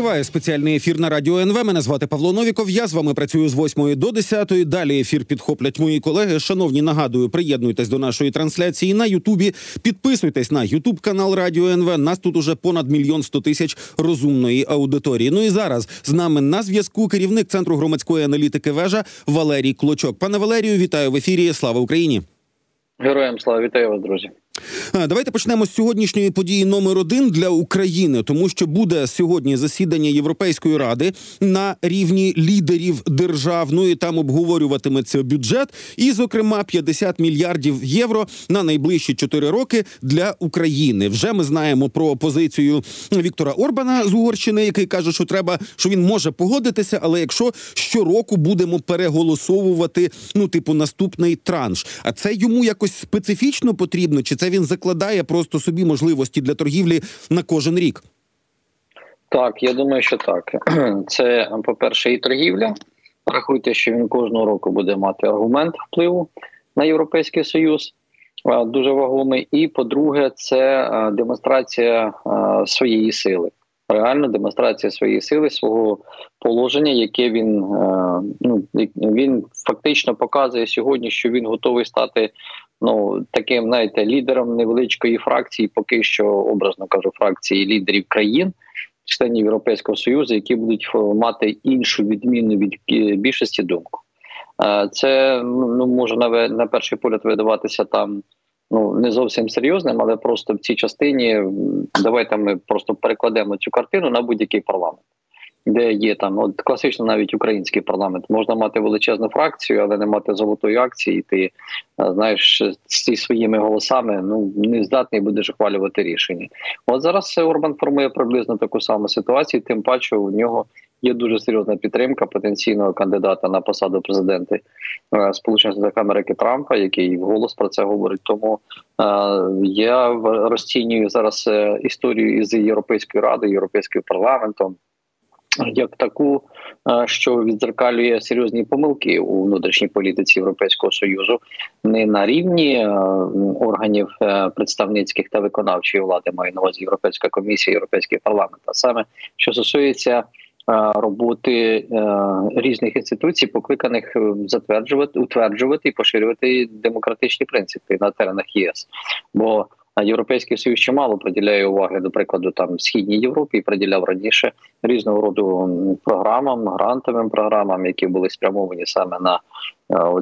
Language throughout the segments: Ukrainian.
Триває спеціальний ефір на радіо НВ. Мене звати Павло Новіков. Я з вами працюю з 8 до 10. Далі ефір підхоплять мої колеги. Шановні, нагадую, приєднуйтесь до нашої трансляції на Ютубі. Підписуйтесь на Ютуб канал Радіо НВ. Нас тут уже понад мільйон сто тисяч розумної аудиторії. Ну і зараз з нами на зв'язку керівник центру громадської аналітики вежа Валерій Клочок. Пане Валерію, вітаю в ефірі. Слава Україні! Героям слава вітаю вас, друзі. Давайте почнемо з сьогоднішньої події номер один для України, тому що буде сьогодні засідання Європейської ради на рівні лідерів держав. Ну і там обговорюватиметься бюджет, і, зокрема, 50 мільярдів євро на найближчі 4 роки для України. Вже ми знаємо про позицію Віктора Орбана з Угорщини, який каже, що треба, що він може погодитися, але якщо щороку будемо переголосовувати, ну типу наступний транш, а це йому якось специфічно потрібно, чи це він закладає просто собі можливості для торгівлі на кожен рік? Так, я думаю, що так. Це по перше, і торгівля. Рахуйте, що він кожного року буде мати аргумент впливу на європейський союз. Дуже вагомий. І по-друге, це демонстрація своєї сили. Реально демонстрація своєї сили, свого положення, яке він ну він фактично показує сьогодні, що він готовий стати ну таким, знаєте, лідером невеличкої фракції, поки що образно кажу, фракції лідерів країн, членів Європейського союзу, які будуть мати іншу відмінну від е, більшості думку. Е, це ну може на на перший погляд видаватися там. Ну не зовсім серйозним, але просто в цій частині давайте ми просто перекладемо цю картину на будь-який парламент де є там от класично, навіть український парламент можна мати величезну фракцію, але не мати золотої акції. Ти е, знаєш зі своїми голосами ну не здатний будеш ухвалювати рішення. От зараз Орбан формує приблизно таку саму ситуацію. Тим паче у нього є дуже серйозна підтримка потенційного кандидата на посаду президента е, Сполучених Штатів Америки Трампа, який голос про це говорить. Тому е, я розцінюю зараз історію із європейською радою, європейським парламентом як таку, е, що відзеркалює серйозні помилки у внутрішній політиці Європейського союзу, не на рівні е, органів е, представницьких та виконавчої влади, маю на увазі Європейська комісія, Європейський парламент, а саме що стосується. Роботи різних інституцій, покликаних затверджувати, утверджувати і поширювати демократичні принципи на теренах ЄС, бо Європейський союз мало приділяє уваги, до прикладу, там східній Європі приділяв раніше різного роду програмам, грантовим програмам, які були спрямовані саме на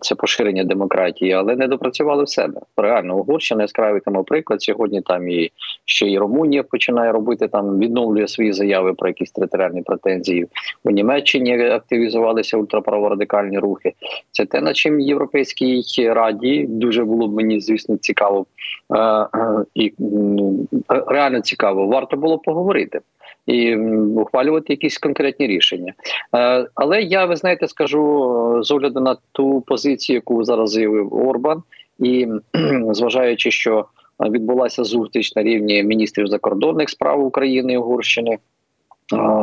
це поширення демократії, але не допрацювали в себе. Реально Угорщина яскравий тому приклад. Сьогодні там і ще й Румунія починає робити там, відновлює свої заяви про якісь територіальні претензії. У Німеччині активізувалися ультраправорадикальні рухи. Це те, на чим європейській раді дуже було б мені, звісно, цікаво е, е, і реально цікаво. Варто було поговорити і ухвалювати якісь конкретні рішення. Е, але я ви знаєте, скажу з огляду на ту позицію, яку зараз заявив Орбан, і зважаючи, що відбулася зустріч на рівні міністрів закордонних справ України і Угорщини.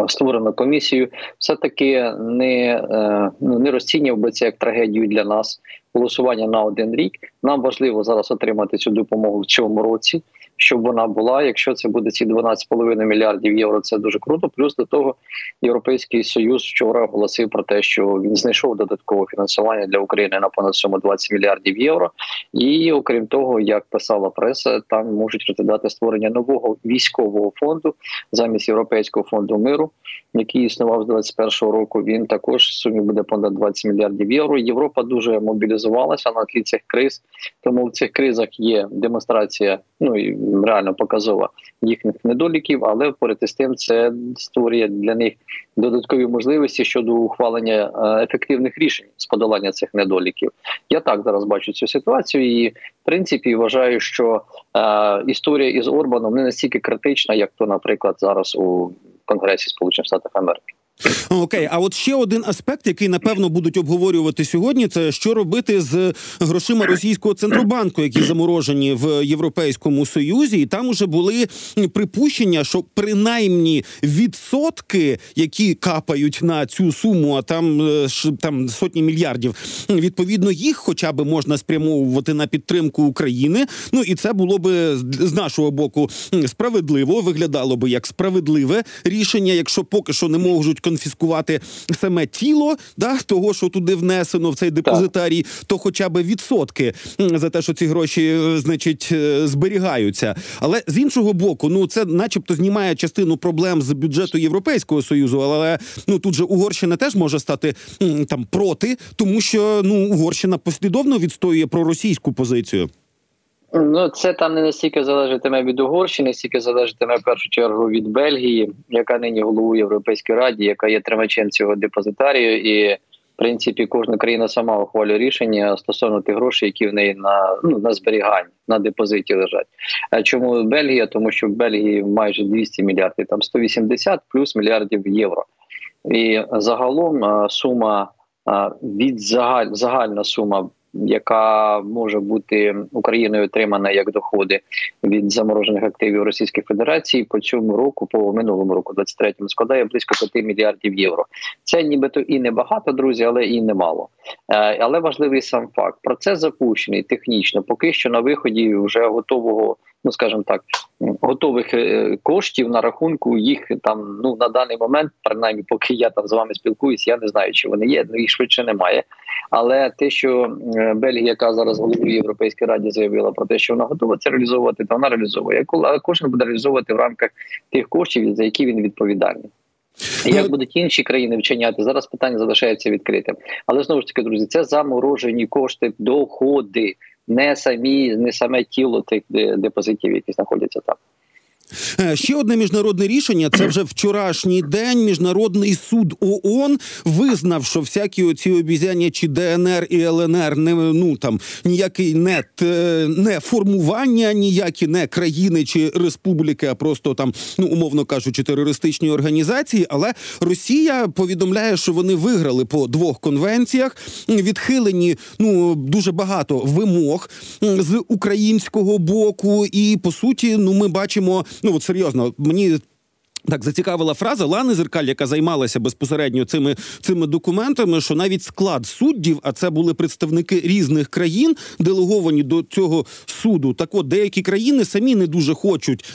Створено комісію, все таки не е, ну, не розцінював би це як трагедію для нас. Голосування на один рік. Нам важливо зараз отримати цю допомогу в цьому році щоб вона була. Якщо це буде ці 12,5 мільярдів євро, це дуже круто. Плюс до того, європейський союз вчора оголосив про те, що він знайшов додаткове фінансування для України на понад суму 20 мільярдів євро. І окрім того, як писала преса, там можуть розглядати створення нового військового фонду замість європейського фонду миру, який існував з 21-го року. Він також в сумі буде понад 20 мільярдів євро. Європа дуже мобілізувалася на тлі цих криз. Тому в цих кризах є демонстрація. Ну і реально показова їхніх недоліків, але поряд із тим це створює для них додаткові можливості щодо ухвалення е, ефективних рішень з подолання цих недоліків. Я так зараз бачу цю ситуацію, і в принципі вважаю, що е, історія із Орбаном не настільки критична, як то, наприклад, зараз у Конгресі Сполучених Штатів Америки. Окей, а от ще один аспект, який напевно будуть обговорювати сьогодні, це що робити з грошима російського центробанку, які заморожені в Європейському Союзі, і там уже були припущення, що принаймні відсотки, які капають на цю суму, а там е, там сотні мільярдів, відповідно їх, хоча б можна спрямовувати на підтримку України. Ну і це було би з нашого боку справедливо, виглядало би як справедливе рішення, якщо поки що не можуть конфіскувати саме тіло да, того, що туди внесено в цей депозитарій, так. то хоча б відсотки за те, що ці гроші, е, значить, е, зберігаються. Але з іншого боку, ну це, начебто, знімає частину проблем з бюджету Європейського союзу. Але ну тут же Угорщина теж може стати там проти, тому що ну Угорщина послідовно відстоює проросійську позицію. Ну, це там не настільки залежатиме від Угорщини, стільки залежатиме в першу чергу від Бельгії, яка нині головує Європейській раді, яка є тримачем цього депозитарію, і в принципі кожна країна сама ухвалює рішення стосовно тих грошей, які в неї на ну на зберігання на депозиті лежать. А чому Бельгія? Тому що в Бельгії майже 200 мільярдів, там 180 плюс мільярдів євро. І загалом сума від загаль, загальна сума яка може бути Україною отримана як доходи від заморожених активів Російської Федерації по цьому року, по минулому року, 23-му, складає близько 5 мільярдів євро. Це нібито і не багато, друзі, але і немало. Е, але важливий сам факт: процес запущений технічно. Поки що на виході вже готового ну скажімо так, готових е, коштів на рахунку їх там ну на даний момент, принаймні, поки я там з вами спілкуюсь, я не знаю, чи вони є, ну їх швидше немає. Але те, що е, Бельгія, яка зараз головує Європейській раді, заявила про те, що вона готова це реалізовувати, то вона реалізовує. А кожен буде реалізовувати в рамках тих коштів, за які він відповідальний. Як будуть інші країни вчиняти зараз? Питання залишається відкритим, але знову ж таки, друзі, це заморожені кошти, доходи не самі, не саме тіло тих депозитів, які знаходяться там. Е, ще одне міжнародне рішення. Це вже вчорашній день. Міжнародний суд ООН визнав, що всякі оці обізяння чи ДНР і ЛНР не ну там ніякий не не формування, ніякі не країни чи республіки, а просто там, ну умовно кажучи, терористичні організації. Але Росія повідомляє, що вони виграли по двох конвенціях. Відхилені ну дуже багато вимог з українського боку, і по суті, ну ми бачимо ну от серйозно, мені так зацікавила фраза Лани Зеркаль, яка займалася безпосередньо цими цими документами, що навіть склад суддів, а це були представники різних країн, делеговані до цього суду. Так от деякі країни самі не дуже хочуть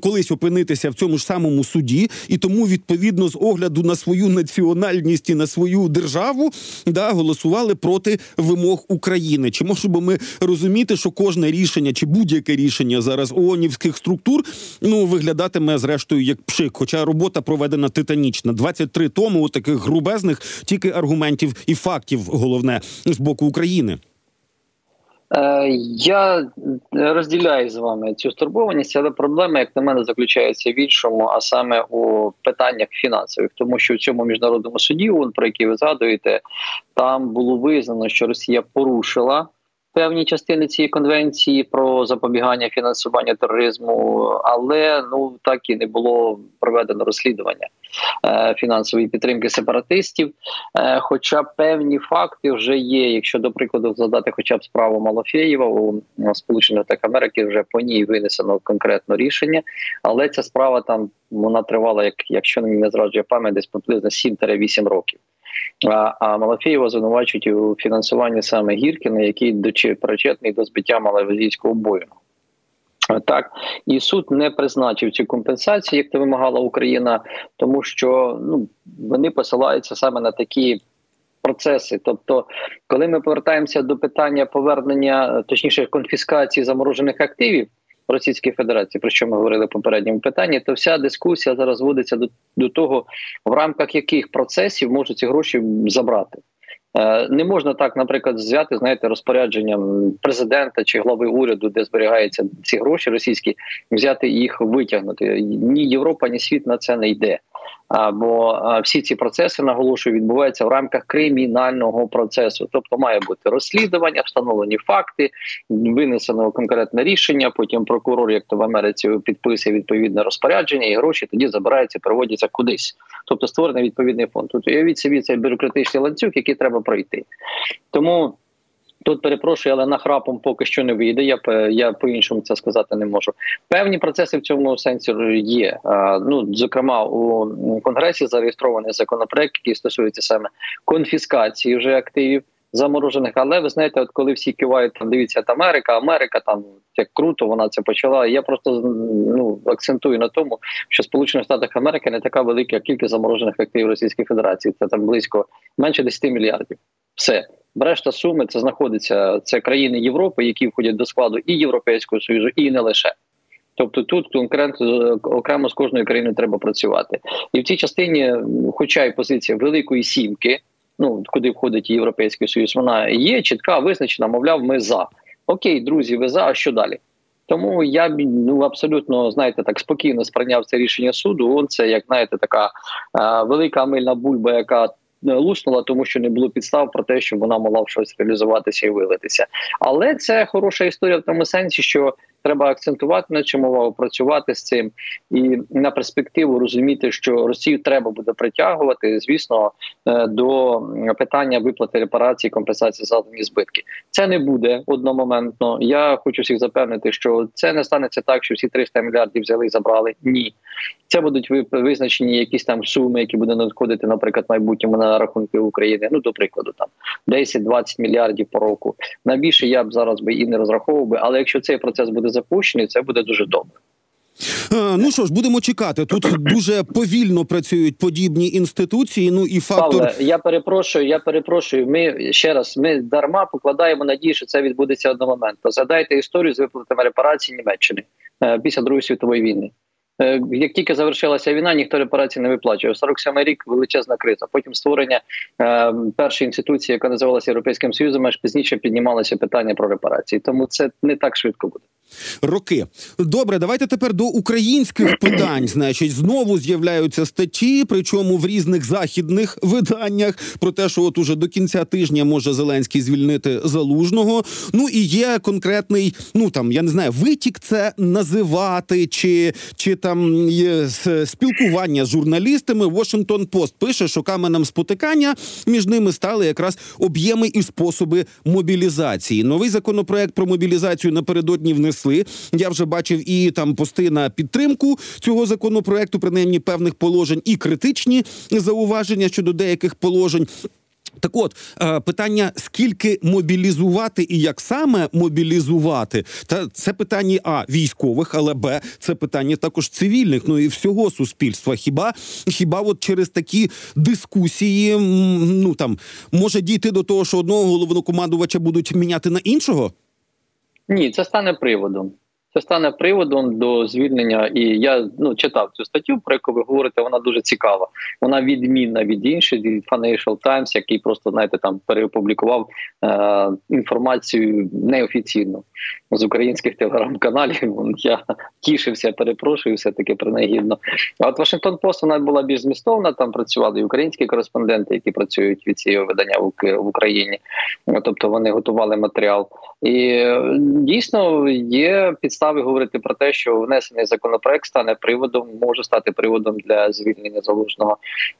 колись опинитися в цьому ж самому суді, і тому відповідно з огляду на свою національність і на свою державу да голосували проти вимог України. Чи можемо ми розуміти, що кожне рішення чи будь-яке рішення зараз ООНівських структур ну виглядатиме зрештою як пшик? Хоча робота проведена титанічна. 23 тому у таких грубезних тільки аргументів і фактів, головне з боку України. Е, я розділяю з вами цю стурбованість, але проблема, як на мене, заключається в іншому, а саме у питаннях фінансових, тому що в цьому міжнародному суді, про який ви згадуєте, там було визнано, що Росія порушила певні частини цієї конвенції про запобігання фінансування тероризму, але ну так і не було проведено розслідування е, фінансової підтримки сепаратистів. Е, хоча певні факти вже є. Якщо до прикладу згадати, хоча б справу Малофєєва у Сполучених Штатах Америки, вже по ній винесено конкретне рішення, але ця справа там вона тривала, як якщо не зраджує пам'ять, десь приблизно 7-8 років. А а Малафєєва звинувачують у фінансуванні саме Гіркіна, який причетний до збиття малавазійського бою. Так, і суд не призначив ці компенсації, як це вимагала Україна, тому що ну вони посилаються саме на такі процеси. Тобто, коли ми повертаємося до питання повернення, точніше конфіскації заморожених активів. Російської Федерації, про що ми говорили в попередньому питанні, то вся дискусія зараз зводиться до, до того, в рамках яких процесів можуть ці гроші забрати. Е, не можна так, наприклад, взяти знаєте, розпорядженням президента чи глави уряду, де зберігаються ці гроші російські, взяти їх витягнути. Ні Європа, ні світ на це не йде. Бо всі ці процеси наголошую відбуваються в рамках кримінального процесу, тобто має бути розслідування, встановлені факти, винесено конкретне рішення. Потім прокурор, як то в Америці, підписує відповідне розпорядження, і гроші тоді забираються, переводяться кудись. Тобто створений відповідний фонд. Тут уявіть собі цей бюрократичний ланцюг, який треба пройти. Тому. Тут перепрошую, але нахрапом поки що не вийде. Я я по іншому це сказати не можу. Певні процеси в цьому сенсі є. Ну зокрема, у конгресі зареєстрований законопроект, який стосується саме конфіскації вже активів заморожених. Але ви знаєте, от коли всі кивають там, дивіться, от Америка, Америка там як круто, вона це почала. Я просто ну акцентую на тому, що Сполучених Штатах Америки не така велика кількість заморожених активів Російської Федерації. Це там близько менше 10 мільярдів. Все. Решта суми це знаходиться це країни Європи, які входять до складу і Європейського союзу, і не лише. Тобто тут конкретно окремо з кожною країною треба працювати, і в цій частині, хоча й позиція великої сімки, ну куди входить європейський союз, вона є чітка, визначена. Мовляв, ми за окей, друзі, ви за а що далі? Тому я ну абсолютно знаєте так спокійно сприйняв це рішення суду. Он це як знаєте, така е, велика мильна бульба, яка луснула, тому що не було підстав про те, що вона мала в щось реалізуватися і вилитися. Але це хороша історія в тому сенсі, що треба акцентувати на чому увагу, працювати з цим і на перспективу розуміти, що Росію треба буде притягувати, звісно, е, до питання виплати репарації, компенсації завдані збитки. Це не буде одномоментно. Я хочу всіх запевнити, що це не станеться так, що всі 300 мільярдів взяли і забрали. Ні, це будуть визначені якісь там суми, які будуть надходити, наприклад, майбутньому на рахунки України. Ну до прикладу, там 10-20 мільярдів по року. На більше я б зараз би і не розраховував би, але якщо цей процес буде запущений, це буде дуже добре. Е, ну що ж, будемо чекати. Тут дуже повільно працюють подібні інституції. Ну і фактор Павле, я перепрошую. Я перепрошую. Ми ще раз ми дарма покладаємо надію, що це відбудеться одномоментно. Згадайте історію з виплатами репарацій Німеччини е, після другої світової війни. Е, як тільки завершилася війна, ніхто репарації не виплачує. 47-й рік величезна криза. Потім створення е, першої інституції, яка називалася Європейським Союзом, аж пізніше піднімалося питання про репарації. Тому це не так швидко буде роки. Добре, давайте тепер до українських питань. Значить, знову з'являються статті, причому в різних західних виданнях про те, що от уже до кінця тижня може Зеленський звільнити залужного. Ну і є конкретний, ну там я не знаю, витік це називати, чи чи там є спілкування з журналістами. Washington Post пише, що каменем спотикання між ними стали якраз об'єми і способи мобілізації. Новий законопроект про мобілізацію напередодні внесли внесли. Я вже бачив і там пости на підтримку цього законопроекту, принаймні певних положень, і критичні зауваження щодо деяких положень. Так, от е, питання: скільки мобілізувати і як саме мобілізувати, та це питання а військових, але б це питання також цивільних, ну і всього суспільства. Хіба хіба от через такі дискусії ну там може дійти до того, що одного головнокомандувача будуть міняти на іншого? Ні, це стане приводом. Це стане приводом до звільнення. І я ну читав цю статтю, про яку ви говорите. Вона дуже цікава. Вона відмінна від інших від Financial Times, який просто знаєте там переопублікував е, інформацію неофіційно з українських телеграм-каналів. Я тішився, перепрошую, все таки принагідно. А от Вашингтон Пост вона була більш змістовна. Там працювали і українські кореспонденти, які працюють від цієї видання в Україні. Тобто вони готували матеріал. І дійсно є підстави говорити про те, що внесений законопроект стане приводом, може стати приводом для звільнення залужного.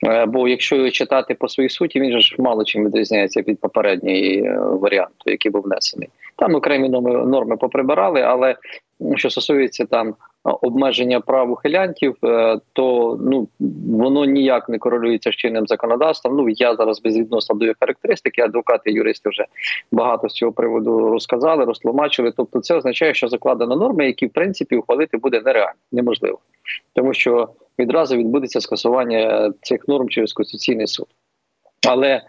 Е, бо якщо читати по своїй суті, він же ж мало чим відрізняється від попередньої е, варіанту, який був внесений. Там окремі норми поприбирали, але що стосується там обмеження прав ухилянтів, е, то ну воно ніяк не корелюється з чинним законодавством. Ну я зараз безвідносно до характеристики, адвокати, юристи вже багато з цього приводу розказали, розтлумачили. Тобто, це означає, що закладено норми, які в принципі ухвалити буде нереально, неможливо, тому що відразу відбудеться скасування цих норм через конституційний суд. Але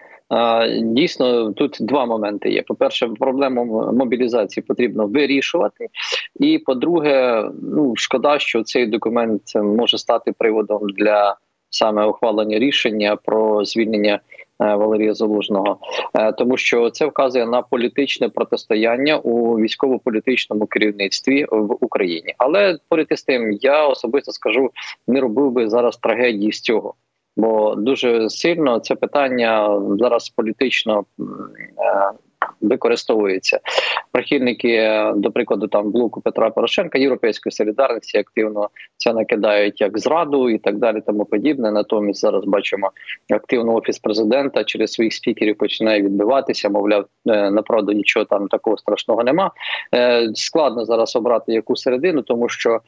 Дійсно, тут два моменти є: по перше, проблему мобілізації потрібно вирішувати, і по-друге, ну шкода, що цей документ може стати приводом для саме ухвалення рішення про звільнення е, Валерія Залужного, е, тому що це вказує на політичне протистояння у військово-політичному керівництві в Україні. Але поряд із тим, я особисто скажу, не робив би зараз трагедії з цього. Бо дуже сильно це питання зараз політично використовується. Прихильники, е, до прикладу, там блоку Петра Порошенка, європейської солідарності активно це накидають як зраду і так далі, тому подібне. Натомість зараз бачимо активно офіс президента через своїх спікерів починає відбиватися. Мовляв, е, направду нічого там такого страшного нема. Е, складно зараз обрати яку середину, тому що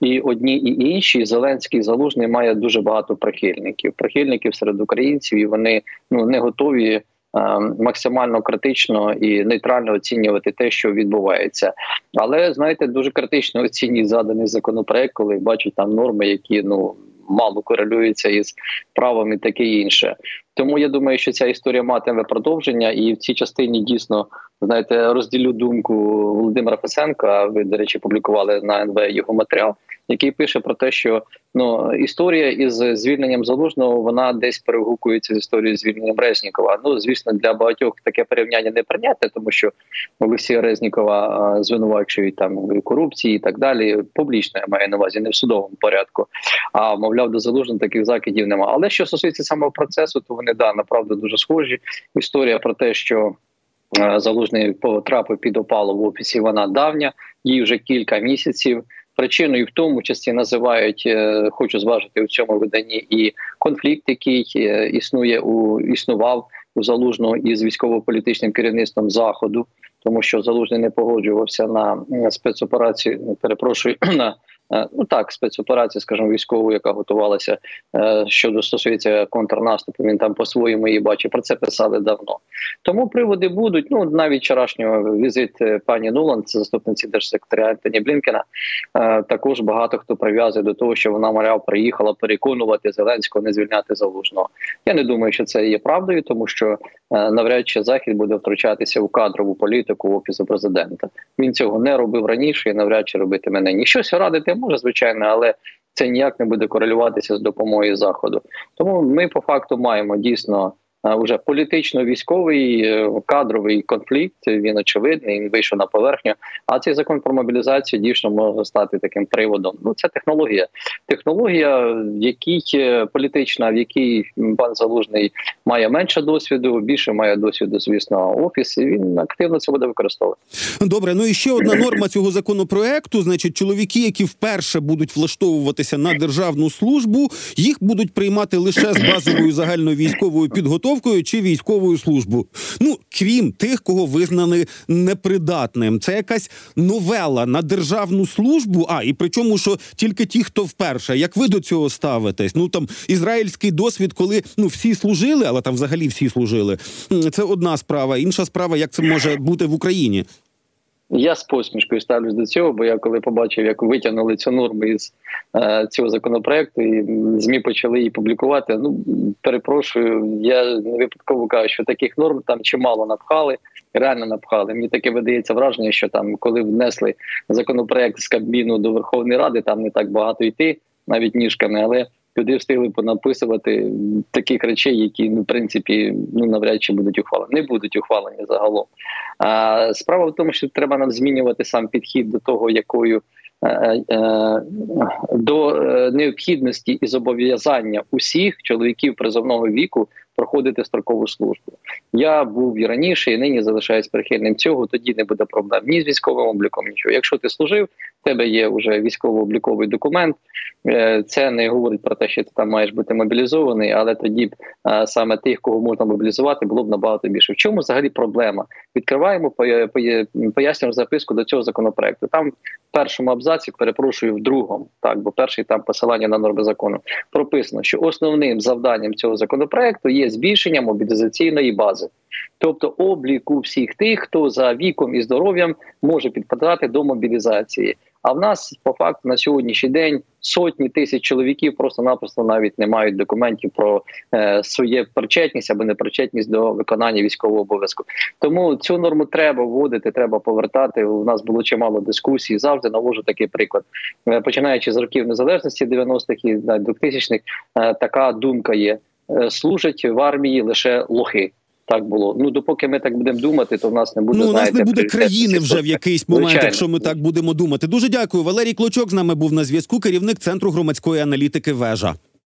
і одні, і інші Зеленський Залужний має дуже багато прихильників. Прихильників серед українців, і вони ну не готові. Е, максимально критично і нейтрально оцінювати те, що відбувається, але знаєте, дуже критично оцінюють заданий законопроект, коли бачу там норми, які ну мало корелюються із правом і таке інше. Тому я думаю, що ця історія матиме продовження, і в цій частині дійсно знаєте розділю думку Володимира Фесенка. Ви до речі, публікували на НВ його матеріал, який пише про те, що ну історія із звільненням залужного вона десь перегукується з історією звільненням Резнікова. Ну звісно, для багатьох таке порівняння не прийняте, тому що Олексія Резнікова звинувачують там корупції і так далі. Публічно я маю на увазі, не в судовому порядку. А мовляв, до залужного таких закидів немає. Але що стосується самого процесу, то вони да направду дуже схожі. Історія про те, що Залужний потрапив під опалу в офісі. Вона давня, їй вже кілька місяців. Причиною в тому числі називають, е, хочу зважити у цьому виданні і конфлікт, який е, існує у існував у залужного із військово-політичним керівництвом заходу, тому що залужний не погоджувався на спецоперацію. Перепрошую на Е, ну так, спецоперація, скажімо, військову, яка готувалася е, щодо стосується контрнаступу. Він там по-своєму її бачив. Про це писали давно. Тому приводи будуть. Ну навіть вчорашнього візит е, пані Нуланд, заступниці держсекретаря Антоні Блінкена. Також багато хто прив'язує до того, що вона моряв приїхала переконувати Зеленського не звільняти залужного. Я не думаю, що це є правдою, тому що навряд чи захід буде втручатися у кадрову політику офісу президента. Він цього не робив раніше і навряд чи робитиме нині. Щось радити може, звичайно, але це ніяк не буде корелюватися з допомогою заходу. Тому ми по факту маємо дійсно вже політично-військовий е, кадровий конфлікт. Він очевидний, він вийшов на поверхню. А цей закон про мобілізацію дійсно може стати таким приводом. Ну це технологія. Технологія, в якій е, політична, в якій пан Залужний має менше досвіду, більше має досвіду, звісно, офіс. і Він активно це буде використовувати. Добре, ну і ще одна норма цього законопроекту. Значить, чоловіки, які вперше будуть влаштовуватися на державну службу, їх будуть приймати лише з базовою загальною військовою підготовкою підготовкою чи військовою службу. Ну крім тих, кого визнали непридатним. Це якась новела на державну службу. А і причому, що тільки ті, хто вперше, як ви до цього ставитесь? Ну там ізраїльський досвід, коли ну всі служили, але там взагалі всі служили. Це одна справа. Інша справа, як це може бути в Україні. Я з посмішкою ставлюсь до цього, бо я коли побачив, як витягнули цю норму із е, цього законопроекту, і змі почали її публікувати. Ну перепрошую, я не випадково кажу, що таких норм там чимало напхали, реально напхали. Мені таке видається враження, що там, коли внесли законопроект з Кабміну до Верховної Ради, там не так багато йти, навіть ніжками, але люди встигли понаписувати таких речей, які ну в принципі ну навряд чи будуть ухвалені. Не будуть ухвалені загалом. А справа в тому, що треба нам змінювати сам підхід до того, якою. Е, е, до е, необхідності і зобов'язання усіх чоловіків призовного віку проходити строкову службу. Я був і раніше, і нині залишаюсь прихильним цього. Тоді не буде проблем ні з військовим обліком. Нічого. Якщо ти служив, в тебе є вже військово-обліковий документ. Це не говорить про те, що ти там маєш бути мобілізований, але тоді б саме тих, кого можна мобілізувати, було б набагато більше. В чому взагалі проблема? Відкриваємо пояснюємо записку до цього законопроекту. Там в першому абзаці перепрошую в другому, так бо перший там посилання на норми закону прописано, що основним завданням цього законопроекту є збільшення мобілізаційної бази, тобто обліку всіх тих, хто за віком і здоров'ям може підпадати до мобілізації. А в нас по факту на сьогоднішній день сотні тисяч чоловіків просто-напросто навіть не мають документів про е, своє причетність або непричетність до виконання військового обов'язку. Тому цю норму треба вводити, треба повертати. У нас було чимало дискусій. Завжди навожу такий приклад. Е, починаючи з років незалежності 90-х і 2000-х, е, така думка є: служать в армії лише лохи. Так було. Ну допоки ми так будемо думати, то в нас не буде Ну, у нас не буде країни вже в якийсь момент, Звичайно. якщо ми так будемо думати. Дуже дякую. Валерій Клочок з нами був на зв'язку. Керівник центру громадської аналітики. Вежа.